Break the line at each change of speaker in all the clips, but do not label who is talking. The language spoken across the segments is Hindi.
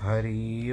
हरि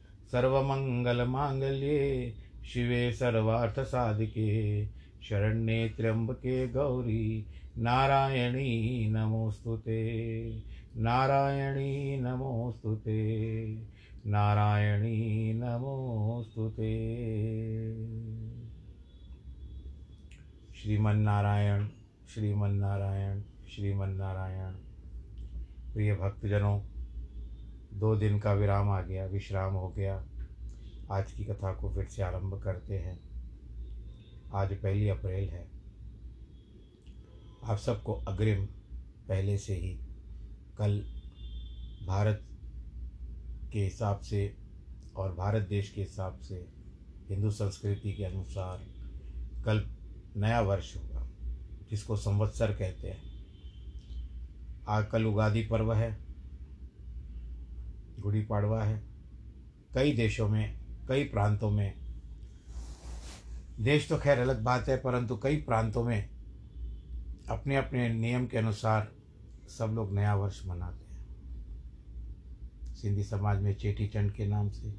सर्वमङ्गलमाङ्गल्ये शिवे सर्वार्थसाधिके शरण्ये त्र्यम्बके गौरी, नारायणी नमोऽस्तु ते, नारायणी नमोऽस्तु ते, नारायणी नमोऽस्तु ते। श्रीमन्नारायण श्रीमन्नारायण श्रीमन्नारायण। प्रिय भक्तजनों दो दिन का विराम आ गया, विश्राम हो गया। आज की कथा को फिर से आरंभ करते हैं। आज पहली अप्रैल है। आप सबको अग्रिम पहले से ही कल भारत के हिसाब से और भारत देश के हिसाब से, हिंदू संस्कृति के अनुसार कल नया वर्ष होगा, जिसको संवत्सर कहते हैं। आज कल उगादि पर्व है। गुड़ी पाड़वा है। कई देशों में, कई प्रांतों में। देश तो खैर अलग बात है, परंतु कई प्रांतों में अपने अपने नियम के अनुसार सब लोग नया वर्ष मनाते हैं। सिंधी समाज में चेटी चंड के नाम से।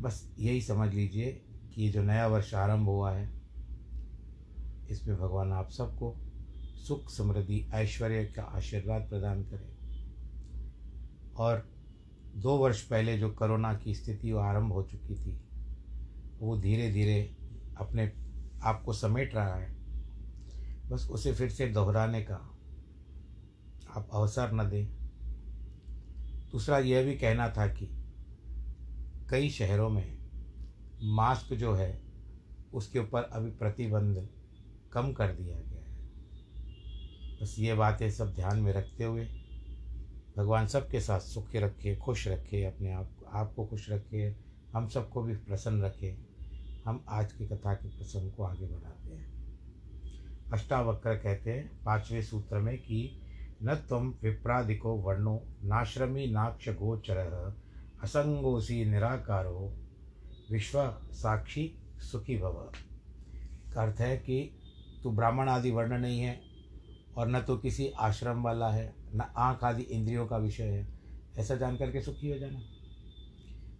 बस यही समझ लीजिए कि ये जो नया वर्ष आरंभ हुआ है, इसमें भगवान आप सबको सुख समृद्धि, ऐश्वर्य का आशीर्वाद प्रदान करें। और दो वर्ष पहले जो कोरोना की स्थिति वो आरंभ हो चुकी थी, वो धीरे धीरे अपने आप को समेट रहा है। बस उसे फिर से दोहराने का आप अवसर न दें। दूसरा यह भी कहना था कि कई शहरों में मास्क जो है, उसके ऊपर अभी प्रतिबंध कम कर दिया गया है। बस ये बातें सब ध्यान में रखते हुए भगवान सबके साथ सुखी रखे, खुश रखे, अपने आप, आपको खुश रखे, हम सबको भी प्रसन्न रखे। हम आज की कथा के प्रसंग को आगे बढ़ाते हैं। अष्टावक्र कहते हैं, पाँचवें सूत्र में कि, न तम विप्रादिको वर्णो, नाश्रमी नाक्ष गोचर असंगोसी निराकारो, विश्व साक्षी सुखी भव। का अर्थ है कि तू ब्राह्मण आदि वर्ण नहीं है और न तो किसी आश्रम वाला है, न आँख आदि इंद्रियों का विषय है। ऐसा जान करके सुखी हो जाना।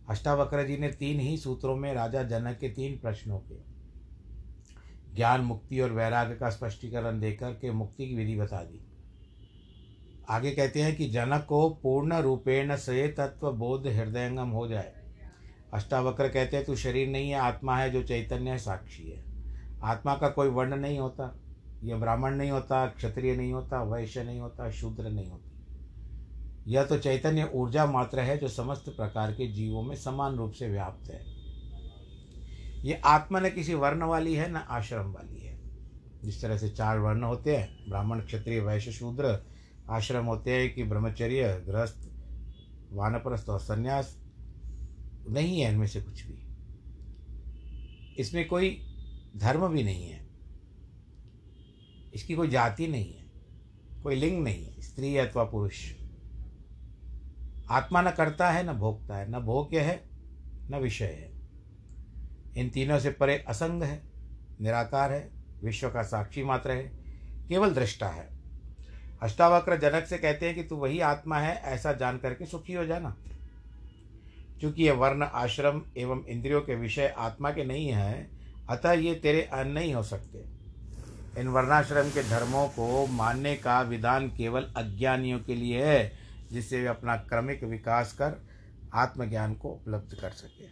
अष्टावक्र जी ने तीन ही सूत्रों में राजा जनक के तीन प्रश्नों के ज्ञान, मुक्ति और वैराग्य का स्पष्टीकरण देकर के मुक्ति की विधि बता दी। आगे कहते हैं कि जनक को पूर्ण रूपेण से तत्व बोध हृदयंगम हो जाए। अष्टावक्र कहते हैं, तू शरीर नहीं है, आत्मा है, जो चैतन्य है, साक्षी है। आत्मा का कोई वर्ण नहीं होता। यह ब्राह्मण नहीं होता, क्षत्रिय नहीं होता, वैश्य नहीं होता, शूद्र नहीं होता। यह तो चैतन्य ऊर्जा मात्र है जो समस्त प्रकार के जीवों में समान रूप से व्याप्त है। ये आत्मा न किसी वर्ण वाली है, न आश्रम वाली है। जिस तरह से चार वर्ण होते हैं, ब्राह्मण, क्षत्रिय, वैश्य, शूद्र, आश्रम होते हैं कि ब्रह्मचर्य, गृहस्थ, वानप्रस्थ और संन्यास, नहीं है इनमें से कुछ भी। इसमें कोई धर्म भी नहीं है। इसकी कोई जाति नहीं है, कोई लिंग नहीं है, स्त्री अथवा पुरुष। आत्मा न करता है, न भोगता है, न भोग्य है, न विषय है। इन तीनों से परे असंग है, निराकार है, विश्व का साक्षी मात्र है, केवल दृष्टा है। अष्टावक्र जनक से कहते हैं कि तू वही आत्मा है, ऐसा जान करके सुखी हो जाना। क्योंकि ये वर्ण, आश्रम एवं इंद्रियों के विषय आत्मा के नहीं हैं, अतः ये तेरे अन्न नहीं हो सकते। इन वर्णाश्रम के धर्मों को मानने का विधान केवल अज्ञानियों के लिए है, जिससे वे अपना क्रमिक विकास कर आत्मज्ञान को उपलब्ध कर सके।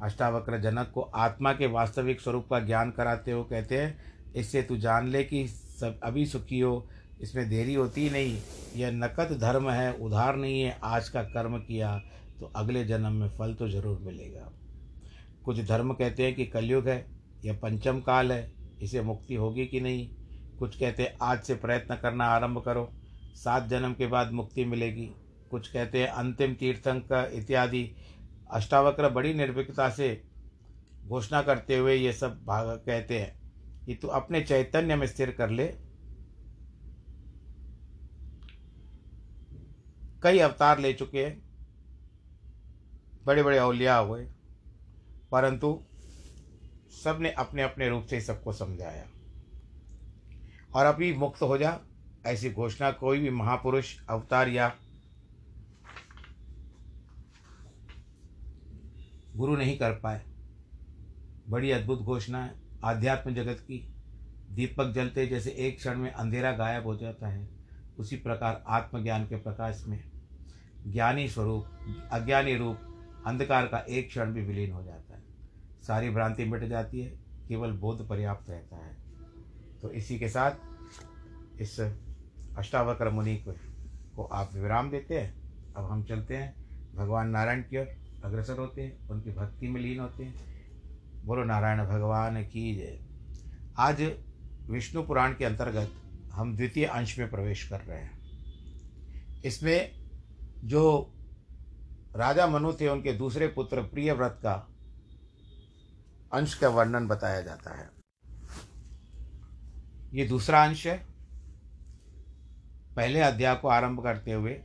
अष्टावक्र जनक को आत्मा के वास्तविक स्वरूप का ज्ञान कराते हो कहते हैं, इससे तू जान ले कि सब अभी सुखी हो, इसमें देरी होती नहीं, यह नकद धर्म है, उधार नहीं है, आज का कर्म किया तो अगले जन्म में फल तो ज़रूर मिलेगा। कुछ धर्म कहते हैं कि कलयुग है, यह पंचम काल है इसे मुक्ति होगी कि नहीं? कुछ कहते हैं आज से प्रयत्न करना आरंभ करो। सात जन्म के बाद मुक्ति मिलेगी। कुछ कहते हैं अंतिम तीर्थंक इत्यादि। अष्टावक्र बड़ी निर्भीकता से घोषणा करते हुए ये सब भाग कहते हैं। कि तू अपने चैतन्य में स्थिर कर ले। कई अवतार ले चुके हैं। बड़े बड़े अवलिया हुए। परंतु सबने अपने अपने रूप से सबको समझाया। और अभी मुक्त हो जा, ऐसी घोषणा कोई भी महापुरुष, अवतार या गुरु नहीं कर पाए। बड़ी अद्भुत घोषणा है। आध्यात्म जगत की दीपक जलते जैसे एक क्षण में अंधेरा गायब हो जाता है। उसी प्रकार आत्मज्ञान के प्रकाश में ज्ञानी स्वरूप, अज्ञानी रूप, अंधकार का एक क्षण भी विलीन हो जाता है। सारी भ्रांति मिट जाती है केवल बोध पर्याप्त रहता है। तो इसी के साथ इस अष्टावक्र मुनि को, आप विराम देते हैं। अब हम चलते हैं। भगवान नारायण की ओर अग्रसर होते हैं उनकी भक्ति में लीन होते हैं। बोलो नारायण भगवान की जय। आज विष्णु पुराण के अंतर्गत हम द्वितीय अंश में प्रवेश कर रहे हैं। इसमें जो राजा मनु थे उनके दूसरे पुत्र प्रिय व्रत का अंश का वर्णन बताया जाता है। ये दूसरा अंश है। पहले अध्याय को आरंभ करते हुए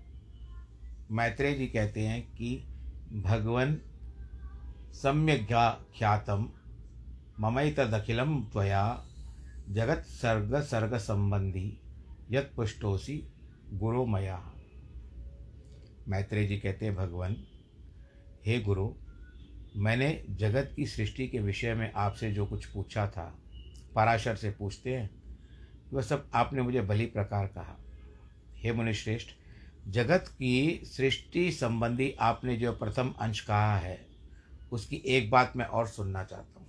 मैत्रेय जी कहते हैं कि भगवन सम्यक ख्यातम ममैतदखिलं त्वया, जगत सर्ग सर्ग संबंधी, यत पुष्टोसी गुरु मया। मैत्रेय जी कहते हैं, भगवान, हे गुरु मैंने जगत की सृष्टि के विषय में आपसे जो कुछ पूछा था, पराशर से पूछते हैं, वह सब आपने मुझे भली प्रकार कहा। हे मुनिश्रेष्ठ, जगत की सृष्टि संबंधी आपने जो प्रथम अंश कहा है, उसकी एक बात मैं और सुनना चाहता हूँ।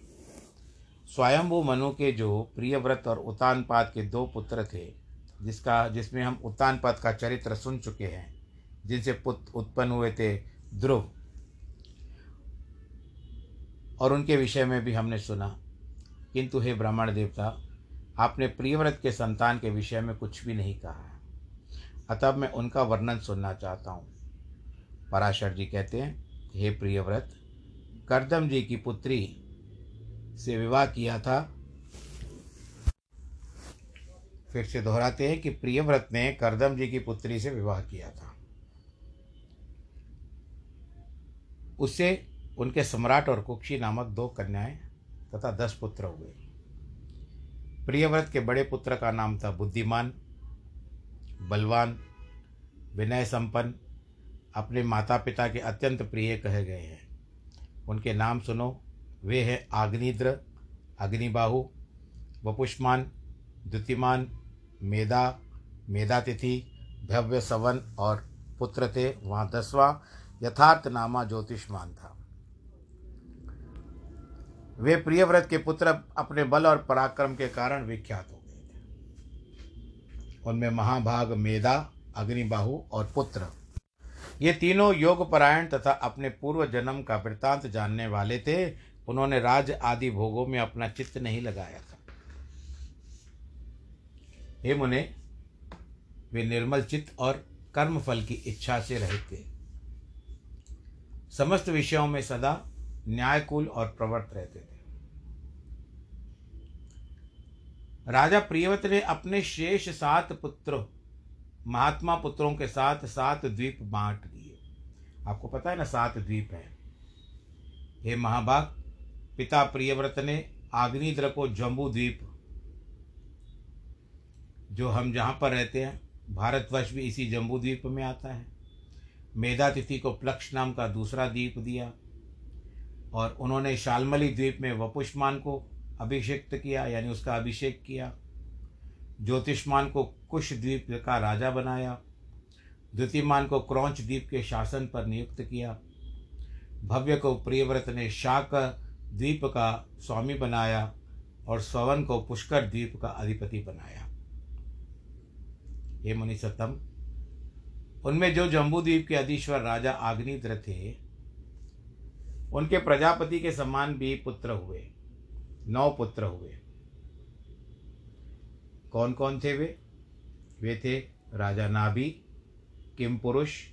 स्वयंभू मनु के जो प्रियव्रत और उतानपाद के दो पुत्र थे, जिसका, जिसमें हम उतानपाद का चरित्र सुन चुके हैं, जिनसे पुत्र उत्पन्न हुए थे ध्रुव। और उनके विषय में भी हमने सुना। किंतु हे ब्राह्मण देवता, आपने प्रियव्रत के संतान के विषय में कुछ भी नहीं कहा अतः मैं उनका वर्णन सुनना चाहता हूँ। पराशर जी कहते हैं, हे प्रियव्रत, करदम जी की पुत्री से विवाह किया था। फिर से दोहराते हैं कि प्रियव्रत ने करदम जी की पुत्री से विवाह किया था। उससे उनके सम्राट और कुक्षी नामक दो कन्याएँ तथा दस पुत्र हुए। प्रियव्रत के बड़े पुत्र का नाम था बुद्धिमान, बलवान विनय संपन्न अपने माता पिता के अत्यंत प्रिय कहे गए हैं। उनके नाम सुनो, वे हैं आग्निद्र, अग्निबाहु, वपुष्मान, द्युतिमान, मेधा, मेधातिथि भव्य सवन और पुत्र थे। वहाँ दसवां यथार्थ नामा ज्योतिषमान था। वे प्रियव्रत के पुत्र अपने बल और पराक्रम के कारण विख्यात हो गए थे। उनमें महाभाग मेधा, अग्निबाहु और पुत्र। ये तीनों योग परायण तथा अपने पूर्व जन्म का वृत्तांत जानने वाले थे। उन्होंने राज आदि भोगों में अपना चित्त नहीं लगाया था। हे मुने, वे निर्मल चित्त और कर्मफल की इच्छा से रहित समस्त विषयों में सदा न्यायकुल और प्रवर्त रहते थे। राजा प्रियवत ने अपने शेष सात पुत्रों, महात्मा पुत्रों के साथ सात द्वीप बांट दिए। आपको पता है ना सात द्वीप हैं? हे महाभाग पिता प्रियव्रत ने आग्निद्र को जम्बू द्वीप, जो हम जहाँ पर रहते हैं, भारतवर्ष भी इसी जम्बू द्वीप में आता है। मेधातिथि को प्लक्ष नाम का दूसरा द्वीप दिया। और उन्होंने शालमली द्वीप में वपुष्मान को अभिषेक्त किया, यानी उसका अभिषेक किया। ज्योतिष्मान को कुश द्वीप का राजा बनाया। द्वितीयमान को क्रौच द्वीप के शासन पर नियुक्त किया। भव्य को प्रियव्रत ने शाक द्वीप का स्वामी बनाया और स्ववन को पुष्कर द्वीप का अधिपति बनाया। हे मुनि सतम उनमें जो जम्बूद्वीप के अधीश्वर राजा आग्निद्र थे उनके प्रजापति के समान भी पुत्र हुए। नौ पुत्र हुए। कौन कौन थे वे? वे थे राजा नाभि, किम पुरुष,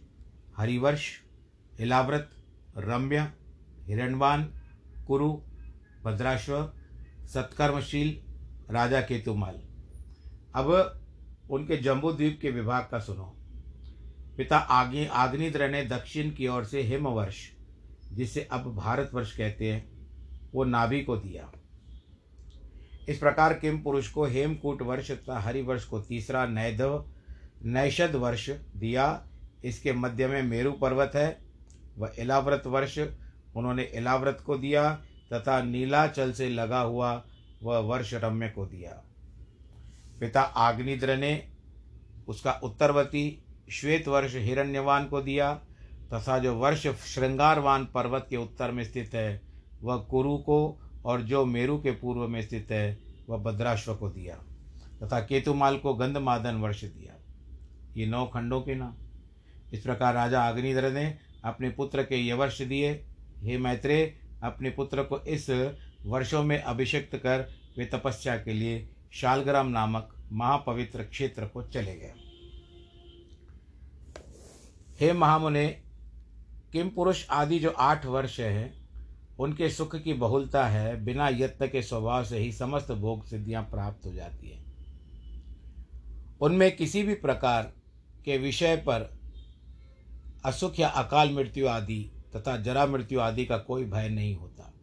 हरिवर्ष इलाव्रत रम्य हिरणवान कुरु भद्राश्व सत्कर्मशील, राजा केतुमाल। अब उनके जम्बूद्वीप के विभाग का सुनो। पिता आगे आग्निद्र ने दक्षिण की ओर से हिमवर्ष जिसे अब भारतवर्ष कहते हैं, वो नाभि को दिया। इस प्रकार किम पुरुष को हेमकूट वर्ष तथा हरिवर्ष को तीसरा नैधव नैषद वर्ष दिया। इसके मध्य में मेरु पर्वत है, वह इलाव्रत वर्ष, उन्होंने इलाव्रत को दिया तथा नीलाचल से लगा हुआ वह वर्ष रम्य को दिया। पिता आग्निद्र ने उसका उत्तरवती श्वेत वर्ष हिरण्यवान को दिया। तथा जो वर्ष श्रृंगारवान पर्वत के उत्तर में स्थित है, वह कुरु को और जो मेरु के पूर्व में स्थित है, वह भद्राश्व को दिया तथा केतुमाल को गंधमादन वर्ष दिया। ये नौ खंडों के नाम। इस प्रकार राजा अग्निधर ने अपने पुत्र के ये वर्ष दिए। हे मैत्रे अपने पुत्र को इस वर्षों में अभिषिक्त कर वे तपस्या के लिए शालग्राम नामक महापवित्र क्षेत्र को चले गए। हे महामुने किम पुरुष आदि जो आठ वर्ष हैं, उनके सुख की बहुलता है, बिना यत्न के स्वभाव से ही समस्त भोग सिद्धियाँ प्राप्त हो जाती हैं। उनमें किसी भी प्रकार के विषय पर असुख या अकाल मृत्यु आदि तथा जरा मृत्यु आदि का कोई भय नहीं होता।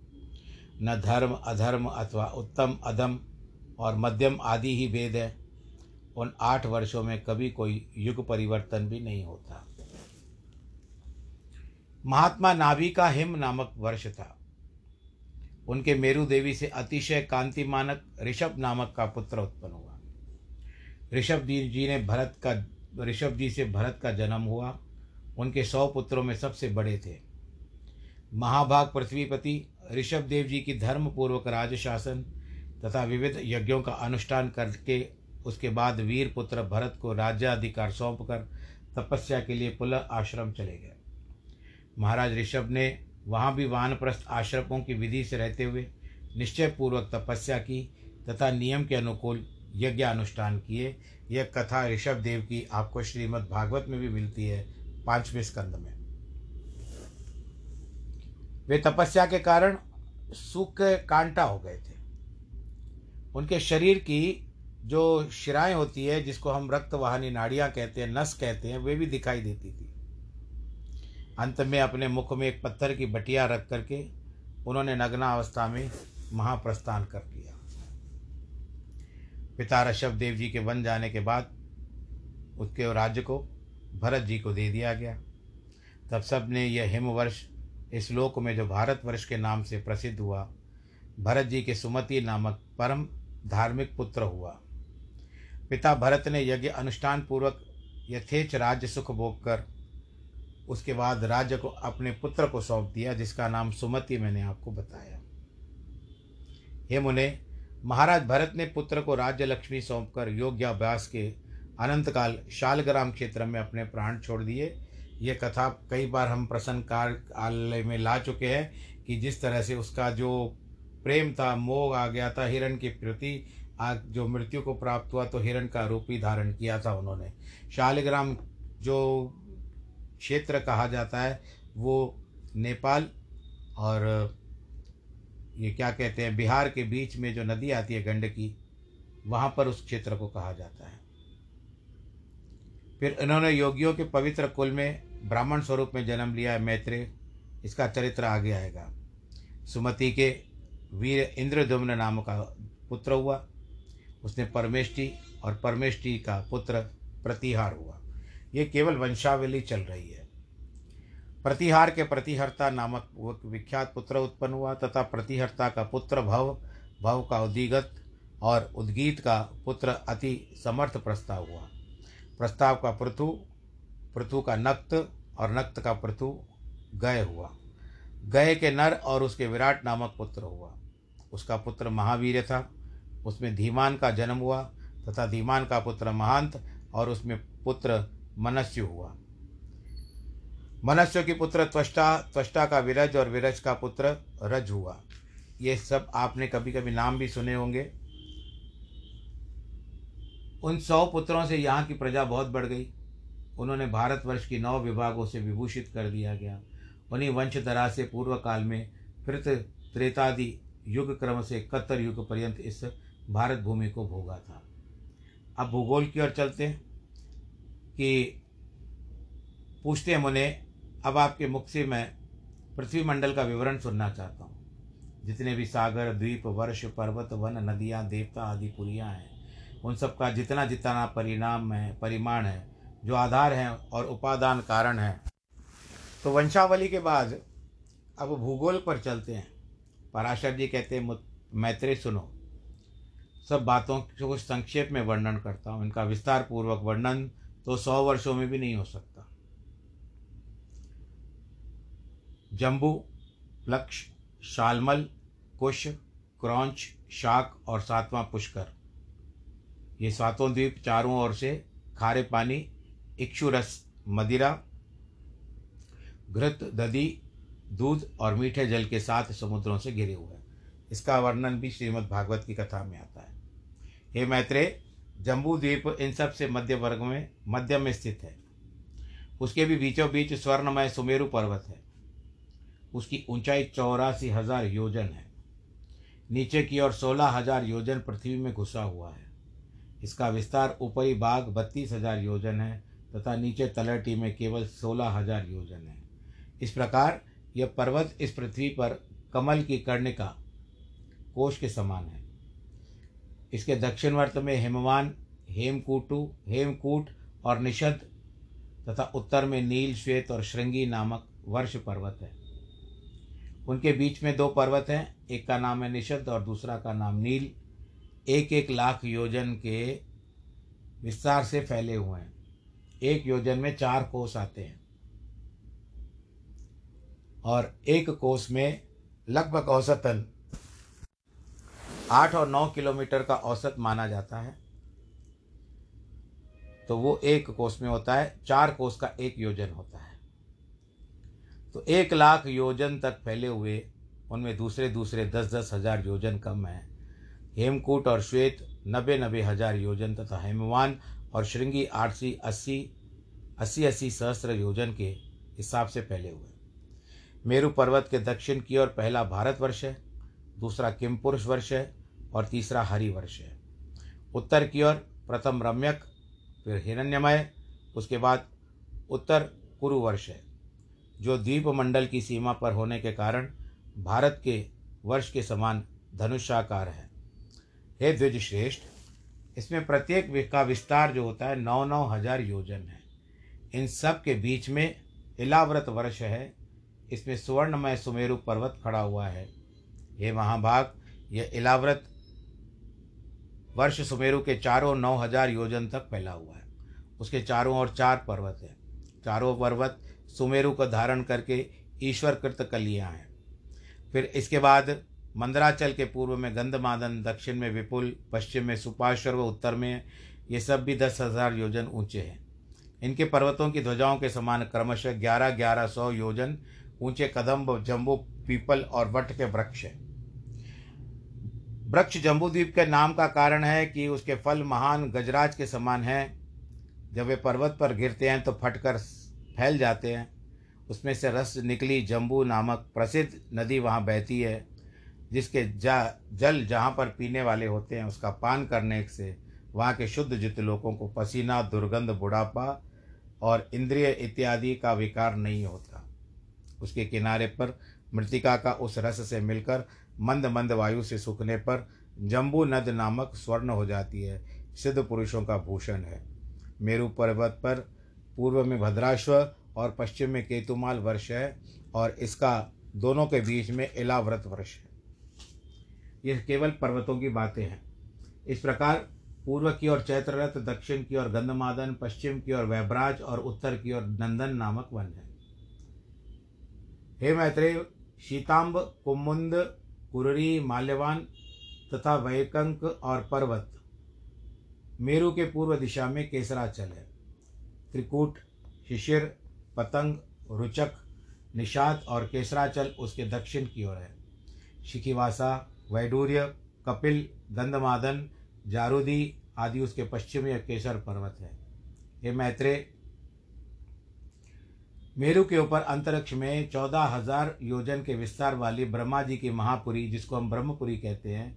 न धर्म, अधर्म अथवा उत्तम, अधम और मध्यम आदि ही भेद है। उन आठ वर्षों में कभी कोई युग परिवर्तन भी नहीं होता। महात्मा नाभि का हिम नामक वर्ष था। उनके मेरु देवी से अतिशय कांति मानक ऋषभ नामक का पुत्र उत्पन्न हुआ। ऋषभ जी ने भरत का ऋषभ जी से भरत का जन्म हुआ। उनके सौ पुत्रों में सबसे बड़े थे। महाभाग पृथ्वीपति, ऋषभ देव जी की धर्मपूर्वक राजशासन तथा विविध यज्ञों का अनुष्ठान करके उसके बाद वीर पुत्र भरत को राज्याधिकार सौंप कर तपस्या के लिए पुनः आश्रम चले गए। महाराज ऋषभ ने वहाँ भी वानप्रस्थ आश्रमों की विधि से रहते हुए निश्चय पूर्वक तपस्या की तथा नियम के अनुकूल यज्ञ अनुष्ठान किए। यह कथा ऋषभ देव की आपको श्रीमद् भागवत में भी मिलती है पाँचवें स्कंद में। वे तपस्या के कारण सूख कांटा हो गए थे। उनके शरीर की जो शिराएँ होती है, जिसको हम रक्त नाड़ियाँ कहते हैं, नस कहते हैं, वे भी दिखाई देती थी। अंत में अपने मुख में एक पत्थर की बटिया रख करके उन्होंने नग्नावस्था में महाप्रस्थान कर लिया पिता ऋषभ देव जी के वन जाने के बाद उसके राज्य को भरत जी को दे दिया गया। तब सबने यह हिमवर्ष इस लोक में जो भारतवर्ष के नाम से प्रसिद्ध हुआ, भरत जी के सुमति नामक परम धार्मिक पुत्र हुआ। पिता भरत ने यज्ञ अनुष्ठान पूर्वक यथेच राज्य सुख भोग कर उसके बाद राज्य को अपने पुत्र को सौंप दिया, जिसका नाम सुमति मैंने आपको बताया। हे मुने, महाराज भरत ने पुत्र को राज्य लक्ष्मी सौंपकर योग्याभ्यास के अनंतकाल शालग्राम क्षेत्र में अपने प्राण छोड़ दिए। ये कथा कई बार हम प्रसन्न काल में ला चुके हैं कि जिस तरह से उसका जो प्रेम था, मोह आ गया था, हिरण के प्रति आज जो मृत्यु को प्राप्त हुआ तो हिरण का रूप ही धारण किया था उन्होंने। शालिग्राम जो क्षेत्र कहा जाता है, वो नेपाल और ये क्या कहते हैं, बिहार के बीच में जो नदी आती है गंडकी, वहाँ पर उस क्षेत्र को कहा जाता है। फिर इन्होंने योगियों के पवित्र कुल में ब्राह्मण स्वरूप में जन्म लिया है मैत्रेय इसका चरित्र आगे आएगा। सुमति के वीर इंद्रदुम्न नाम का पुत्र हुआ, उसने परमेष्टि और परमेष्टि का पुत्र प्रतिहार हुआ। ये केवल वंशावली चल रही है। प्रतिहार के प्रतिहर्ता नामक विख्यात पुत्र उत्पन्न हुआ तथा प्रतिहर्ता का पुत्र भव भव का उदिगत और उद्गीत का पुत्र अति समर्थ प्रस्ताव हुआ। प्रस्ताव का पृथु पृथु का नक्त और नक्त का पृथु गय हुआ। गय के नर और उसके विराट नामक पुत्र हुआ। उसका पुत्र महावीर था। उसमें धीमान का जन्म हुआ तथा धीमान का पुत्र महांत और उसमें पुत्र मनस्यु हुआ। मनस्यु की पुत्र त्वष्टा त्वष्टा का विरज और विरज का पुत्र रज हुआ। ये सब आपने कभी कभी नाम भी सुने होंगे। उन सौ पुत्रों से यहाँ की प्रजा बहुत बढ़ गई। उन्होंने भारतवर्ष की नौ विभागों से विभूषित कर दिया गया। उन्हीं वंशधरा से पूर्व काल में फिर त्रेतादि युग क्रम से कत्तर युग पर्यंत इस भारत भूमि को भोगा था। अब भूगोल की ओर चलते हैं। कि पूछते हैं मुने अब आपके मुख से मैं पृथ्वी मंडल का विवरण सुनना चाहता हूँ। जितने भी सागर, द्वीप, वर्ष, पर्वत, वन, नदियाँ, देवता आदि पुरियाँ हैं, उन सब का जितना जितना परिणाम है, परिमाण है, जो आधार है और उपादान कारण है। तो वंशावली के बाद अब भूगोल पर चलते हैं। पराशर जी कहते हैं मैत्रेय सुनो। सब बातों को संक्षेप में वर्णन करता हूँ। इनका विस्तार पूर्वक वर्णन तो सौ वर्षों में भी नहीं हो सकता। जम्बू लक्ष, शालमल, कुश, क्रौच, शाक और सातवां पुष्कर। ये सातों द्वीप चारों ओर से खारे पानी इक्षुरस मदिरा, घृत, दधी, दूध और मीठे जल के साथ समुद्रों से घिरे हुए हैं। इसका वर्णन भी श्रीमद् भागवत की कथा में आता है। हे मैत्रेय जम्बू द्वीप इन सबसे मध्य वर्ग में, मध्य में स्थित है। उसके भी बीचों बीच स्वर्णमय सुमेरु पर्वत है। उसकी ऊंचाई चौरासी हज़ार योजन है। नीचे की ओर सोलह हज़ार योजन पृथ्वी में घुसा हुआ है। इसका विस्तार ऊपरी भाग बत्तीस हज़ार योजन है तथा नीचे तलहटी में केवल सोलह हज़ार योजन है। इस प्रकार यह पर्वत इस पृथ्वी पर कमल की कर्णिका कोष के समान है। इसके दक्षिणवर्त में हिमवान, हेमकूटू, हेमकूट और निषद, तथा उत्तर में नील श्वेत और श्रृंगी नामक वर्ष पर्वत है। उनके बीच में दो पर्वत हैं, एक का नाम है निषद और दूसरा का नाम नील। एक एक लाख योजन के विस्तार से फैले हुए हैं। एक योजन में चार कोस आते हैं और एक कोस में लगभग औसतन आठ और नौ किलोमीटर का औसत माना जाता है। तो वो एक कोस में होता है, चार कोस का एक योजन होता है। तो एक लाख योजन तक फैले हुए, उनमें दूसरे दूसरे दस दस हज़ार योजन कम है। हेमकूट और श्वेत नब्बे नब्बे हज़ार योजन तथा हेमवान और श्रृंगी आठ अस्सी अस्सी अस्सी सहस्त्र योजन के हिसाब से फैले हुए। मेरु पर्वत के दक्षिण की ओर पहला भारतवर्ष है, दूसरा किमपुरुष वर्ष है और तीसरा हरिवर्ष है। उत्तर की ओर प्रथम रम्यक, फिर हिरण्यमय, उसके बाद उत्तर कुरुवर्ष है। जो द्वीप मंडल की सीमा पर होने के कारण भारत के वर्ष के समान धनुषाकार है। हे द्विज श्रेष्ठ इसमें प्रत्येक का विस्तार जो होता है नौ नौ हज़ार योजन है। इन सब के बीच में इलाव्रत वर्ष है। इसमें सुवर्णमय सुमेरु पर्वत खड़ा हुआ है। हे महाभाग, यह इलाव्रत वर्ष सुमेरु के चारों नौ हज़ार योजन तक फैला हुआ है। उसके चारों ओर चार पर्वत हैं। चारों पर्वत सुमेरु को धारण करके ईश्वर कृत कलियाँ हैं। फिर इसके बाद मंदराचल के पूर्व में गंधमादन, दक्षिण में विपुल, पश्चिम में सुपाश्वर व उत्तर में ये सब भी दस हज़ार योजन ऊँचे हैं। इनके पर्वतों की ध्वजाओं के समान क्रमशः ग्यारह ग्यारह सौ योजन ऊँचे कदम जम्बू, पीपल और वट के वृक्ष हैं। वृक्ष जम्बूद्वीप के नाम का कारण है कि उसके फल महान गजराज के समान हैं। जब वे पर्वत पर गिरते हैं तो फटकर फैल जाते हैं। उसमें से रस निकली जम्बू नामक प्रसिद्ध नदी वहाँ बहती है, जिसके जा, जल जहाँ पर पीने वाले होते हैं, उसका पान करने से वहाँ के शुद्ध जित लोगों को पसीना, दुर्गंध, बुढ़ापा और इंद्रिय इत्यादि का विकार नहीं होता। उसके किनारे पर मृतिका का उस रस से मिलकर मंद मंद वायु से सूखने पर जम्बू नद नामक स्वर्ण हो जाती है, सिद्ध पुरुषों का भूषण है। मेरु पर्वत पर पूर्व में भद्राश्व और पश्चिम में केतुमाल वर्ष है और इसका दोनों के बीच में इलाव्रत वर्ष है। यह केवल पर्वतों की बातें हैं। इस प्रकार पूर्व की ओर चैत्ररथ, दक्षिण की ओर गंधमादन, पश्चिम की ओर वैभराज और उत्तर की ओर नंदन नामक वन है। हे मैत्रेय, शीताम्ब, कुमुंद कुररी माल्यवान तथा वैकंक और पर्वत। मेरु के पूर्व दिशा में केसराचल है। त्रिकूट, शिशिर, पतंग, रुचक, निषाद और केसराचल उसके दक्षिण की ओर है। शिखिवासा, वैडूर्य, कपिल गंधमादन जारूदी आदि उसके पश्चिमी केसर पर्वत है। ये मैत्रे मेरु के ऊपर अंतरिक्ष में चौदह हज़ार योजन के विस्तार वाली ब्रह्मा जी की महापुरी, जिसको हम ब्रह्मपुरी कहते हैं,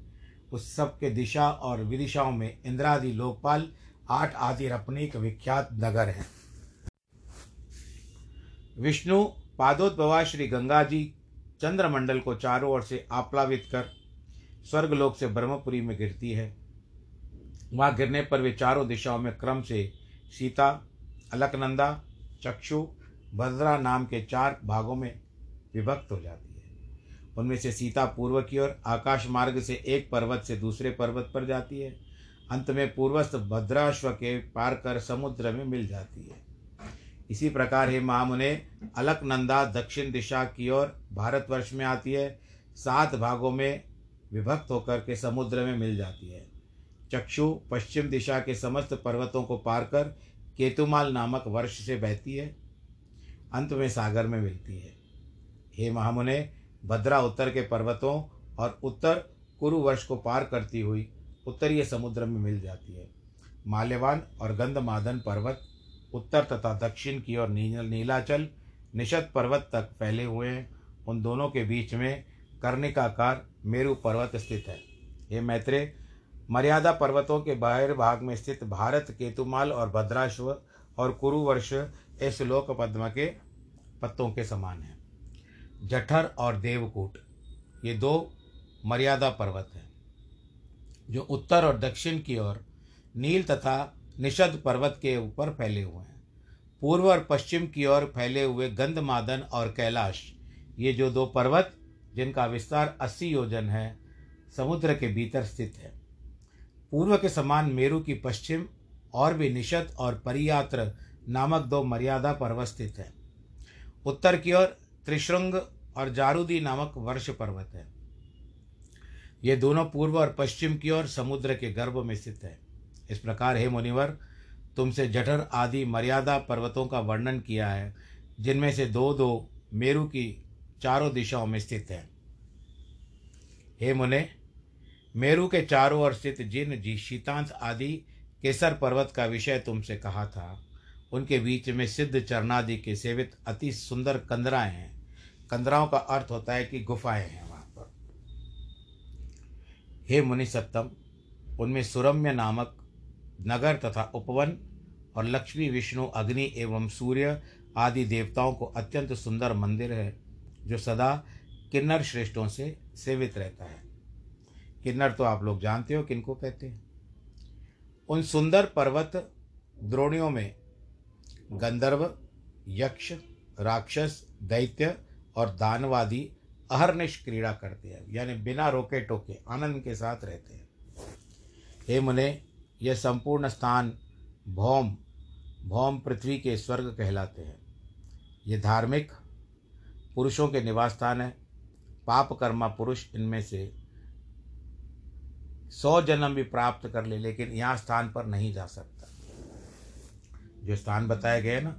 उस सब के दिशा और विदिशाओं में इंद्रादि लोकपाल आठ आदि रपनीक विख्यात नगर हैं। विष्णु पादोद्भवा श्री गंगा जी चंद्रमंडल को चारों ओर से आप्लावित कर स्वर्गलोक से ब्रह्मपुरी में गिरती है। वहाँ गिरने पर वे चारों दिशाओं में क्रम से सीता, अलकनंदा, चक्षु भद्रा नाम के चार भागों में विभक्त हो जाती है। उनमें से सीता पूर्व की ओर आकाश मार्ग से एक पर्वत से दूसरे पर्वत पर जाती है। अंत में पूर्वस्थ भद्राश्व के पार कर समुद्र में मिल जाती है। इसी प्रकार हे महामुने, अलकनंदा दक्षिण दिशा की ओर भारतवर्ष में आती है। सात भागों में विभक्त होकर के समुद्र में मिल जाती है। चक्षु पश्चिम दिशा के समस्त पर्वतों को पार कर केतुमाल नामक वर्ष से बहती है। अंत में सागर में मिलती है। हे महामुने, भद्रा उत्तर के पर्वतों और उत्तर कुरु वर्ष को पार करती हुई उत्तरीय समुद्र में मिल जाती है। माल्यवान और गंधमादन पर्वत उत्तर तथा दक्षिण की ओर नीलाचल, निषद पर्वत तक फैले हुए हैं। उन दोनों के बीच में कर्णिकाकार मेरु पर्वत स्थित है। ये मैत्रे मर्यादा पर्वतों के बाहर भाग में स्थित भारत केतुमाल और भद्राश्व और कुरुवर्ष इस लोक पद्म के पत्तों के समान है। जठर और देवकूट, ये दो मर्यादा पर्वत हैं, जो उत्तर और दक्षिण की ओर नील तथा निषद पर्वत के ऊपर फैले हुए हैं। पूर्व और पश्चिम की ओर फैले हुए गंधमादन और कैलाश, ये जो दो पर्वत, जिनका विस्तार अस्सी योजन है, समुद्र के भीतर स्थित है। पूर्व के समान मेरु की पश्चिम और भी निषद और परियात्र नामक दो मर्यादा पर्वत स्थित है। उत्तर की ओर त्रिशृंग और जारूदी नामक वर्ष पर्वत है। ये दोनों पूर्व और पश्चिम की ओर समुद्र के गर्भ में स्थित है। इस प्रकार, हे मुनिवर, तुमसे जठर आदि मर्यादा पर्वतों का वर्णन किया है, जिनमें से दो दो मेरु की चारों दिशाओं में स्थित है। हे मुने, मेरु के चारों ओर स्थित जिन जी शीतांत आदि केसर पर्वत का विषय तुमसे कहा था उनके बीच में सिद्ध चरणादि के सेवित अति सुंदर कंदराएँ हैं। कंदराओं का अर्थ होता है कि गुफाएँ हैं वहाँ पर। हे मुनि सप्तम, उनमें सुरम्य नामक नगर तथा उपवन और लक्ष्मी, विष्णु, अग्नि एवं सूर्य आदि देवताओं को अत्यंत सुंदर मंदिर है, जो सदा किन्नर श्रेष्ठों से सेवित रहता है। किन्नर तो आप लोग जानते हो, किनको कहते हैं। उन सुंदर पर्वत द्रोणियों में गंधर्व, यक्ष, राक्षस, दैत्य और दानवादी अहरनिश क्रीड़ा करते हैं, यानी बिना रोके टोके, आनंद के साथ रहते हैं। हे मुने यह संपूर्ण स्थान भौम भौम पृथ्वी के स्वर्ग कहलाते हैं। ये धार्मिक पुरुषों के निवास स्थान है। पाप कर्मा पुरुष इनमें से सौ जन्म भी प्राप्त कर ले, लेकिन यहाँ स्थान पर नहीं जा सकता। जो स्थान बताए गए ना,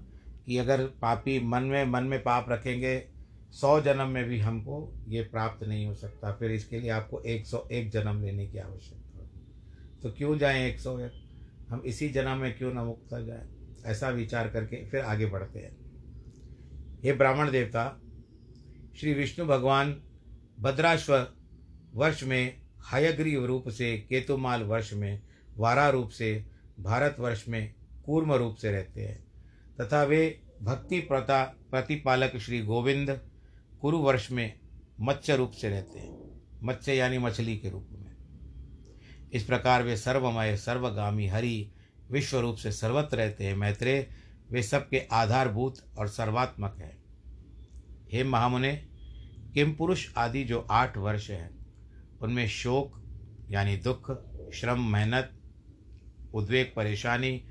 कि अगर पापी मन में मन में पाप रखेंगे, सौ जन्म में भी हमको ये प्राप्त नहीं हो सकता। फिर इसके लिए आपको एक सौ एक जन्म लेने की आवश्यकता होगी तो क्यों जाएँ एक सौ एक? हम इसी जन्म में क्यों न मुक्त जाए? ऐसा विचार करके फिर आगे बढ़ते हैं। हे ब्राह्मण देवता, श्री विष्णु भगवान भद्राश्व वर्ष में, हयग्रीव रूप से, केतुमाल वर्ष में वारा रूप से, भारत वर्ष में कूर्म रूप से रहते हैं। तथा वे भक्ति प्रता, प्रतिपालक श्री गोविंद कुरु वर्ष में मत्स्य रूप से रहते हैं। मत्स्य यानी मछली के रूप में। इस प्रकार वे सर्वमय, सर्वगामी, हरि, विश्व रूप से सर्वत्र रहते हैं। मैत्रेय, वे सबके आधारभूत और सर्वात्मक है। हे महामुने, किम पुरुष आदि जो आठ वर्ष हैं, उनमें शोक यानी दुख, श्रम, मेहनत, उद्वेग, परेशानी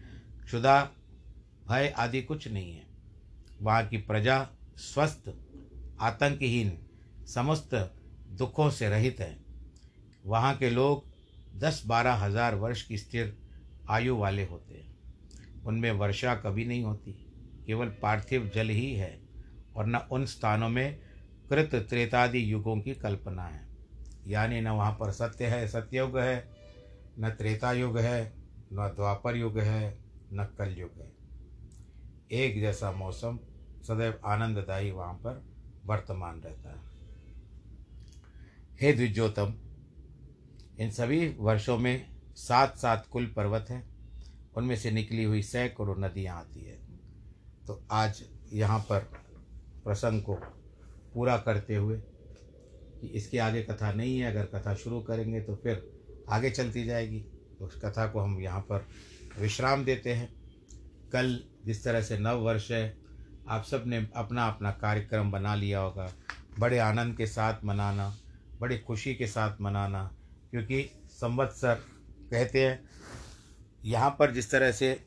क्षुदा भय आदि कुछ नहीं है। वहाँ की प्रजा स्वस्थ, आतंकहीन, समस्त दुखों से रहित है। वहाँ के लोग दस बारह हज़ार वर्ष की स्थिर आयु वाले होते हैं। उनमें वर्षा कभी नहीं होती, केवल पार्थिव जल ही है, और न उन स्थानों में कृत त्रेतादि युगों की कल्पना है। यानी न वहाँ पर सत्य है सत्ययुग है, न त्रेता युग है, न द्वापर युग है न कल युग है एक जैसा मौसम सदैव आनंददायी वहाँ पर वर्तमान रहता है। हे द्विजोतम, इन सभी वर्षों में सात सात कुल पर्वत हैं। उनमें से निकली हुई सैकड़ों नदियाँ आती है। तो आज यहाँ पर प्रसंग को पूरा करते हुए कि इसके आगे कथा नहीं है, अगर कथा शुरू करेंगे तो फिर आगे चलती जाएगी। तो उस कथा को हम यहाँ पर विश्राम देते हैं। कल जिस तरह से नव वर्ष है, आप सबने अपना अपना कार्यक्रम बना लिया होगा। बड़े आनंद के साथ मनाना, बड़ी खुशी के साथ मनाना, क्योंकि संवत्सर कहते हैं, यहाँ पर जिस तरह से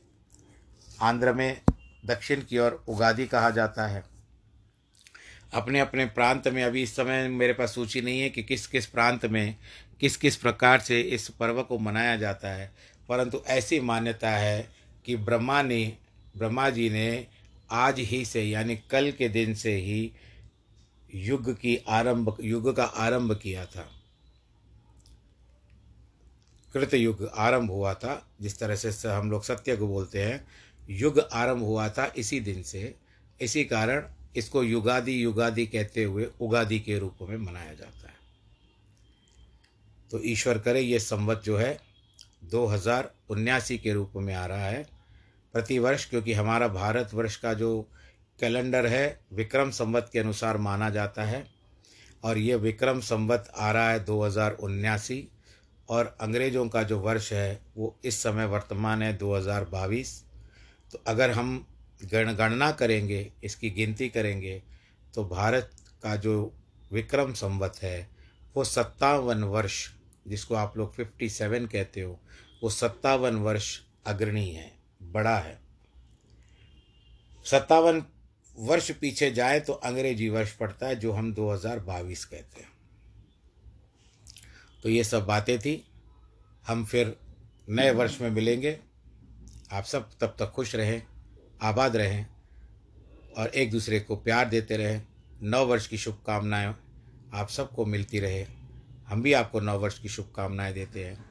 आंध्र में दक्षिण की ओर उगादि कहा जाता है, अपने अपने प्रांत में अभी इस समय मेरे पास सूची नहीं है कि किस किस प्रांत में किस किस प्रकार से इस पर्व को मनाया जाता है। परंतु ऐसी मान्यता है कि ब्रह्मा ने, ब्रह्मा जी ने आज ही से, यानी कल के दिन से ही युग की आरंभ, युग का आरंभ किया था। कृत युग आरंभ हुआ था, जिस तरह से हम लोग सत्य को बोलते हैं। युग आरंभ हुआ था इसी दिन से। इसी कारण इसको युगादि युगादि कहते हुए उगादि के रूप में मनाया जाता है। तो ईश्वर करे, ये संवत जो है दो हज़ार उन्यासी के रूप में आ रहा है प्रतिवर्ष, क्योंकि हमारा भारत वर्ष का जो कैलेंडर है, विक्रम संवत के अनुसार माना जाता है। और ये विक्रम संवत आ रहा है दो हज़ार उन्यासी, और अंग्रेज़ों का जो वर्ष है, वो इस समय वर्तमान है दो हज़ार बाईस। तो अगर हम गण, गणना करेंगे, इसकी गिनती करेंगे तो भारत का जो विक्रम संवत है, वो सत्तावन वर्ष जिसको आप लोग फिफ्टी सेवन कहते हो, वो सत्तावन वर्ष अग्रणी है, बड़ा है। सत्तावन वर्ष पीछे जाए तो अंग्रेज़ी वर्ष पड़ता है, जो हम 2022 कहते हैं। तो ये सब बातें थी। हम फिर नए वर्ष में मिलेंगे। आप सब तब तक खुश रहें, आबाद रहें, और एक दूसरे को प्यार देते रहें। नौ वर्ष की शुभकामनाएँ आप सबको मिलती रहे। हम भी आपको नौ वर्ष की शुभकामनाएँ देते हैं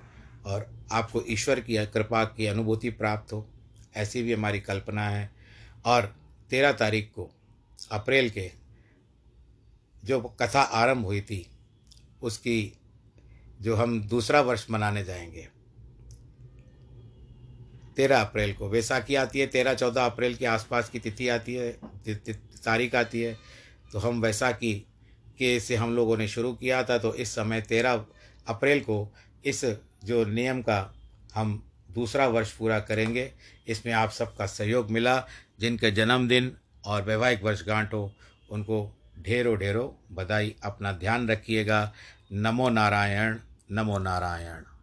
और आपको ईश्वर की कृपा की अनुभूति प्राप्त हो, ऐसी भी हमारी कल्पना है। और तेरह तारीख को, अप्रैल के, जो कथा आरंभ हुई थी, उसकी जो हम दूसरा वर्ष मनाने जाएँगे। तेरह अप्रैल को, वैसाखी आती है, तेरह चौदह अप्रैल के आसपास की तिथि आती है तारीख आती है तो हम वैसाखी के से हम लोगों ने शुरू किया था तो इस समय तेरह अप्रैल को इस जो नियम का हम दूसरा वर्ष पूरा करेंगे। इसमें आप सबका सहयोग मिला, जिनके जन्मदिन और वैवाहिक वर्षगांठ हो उनको ढेरों ढेरों बधाई। अपना ध्यान रखिएगा। नमो नारायण नमो नारायण।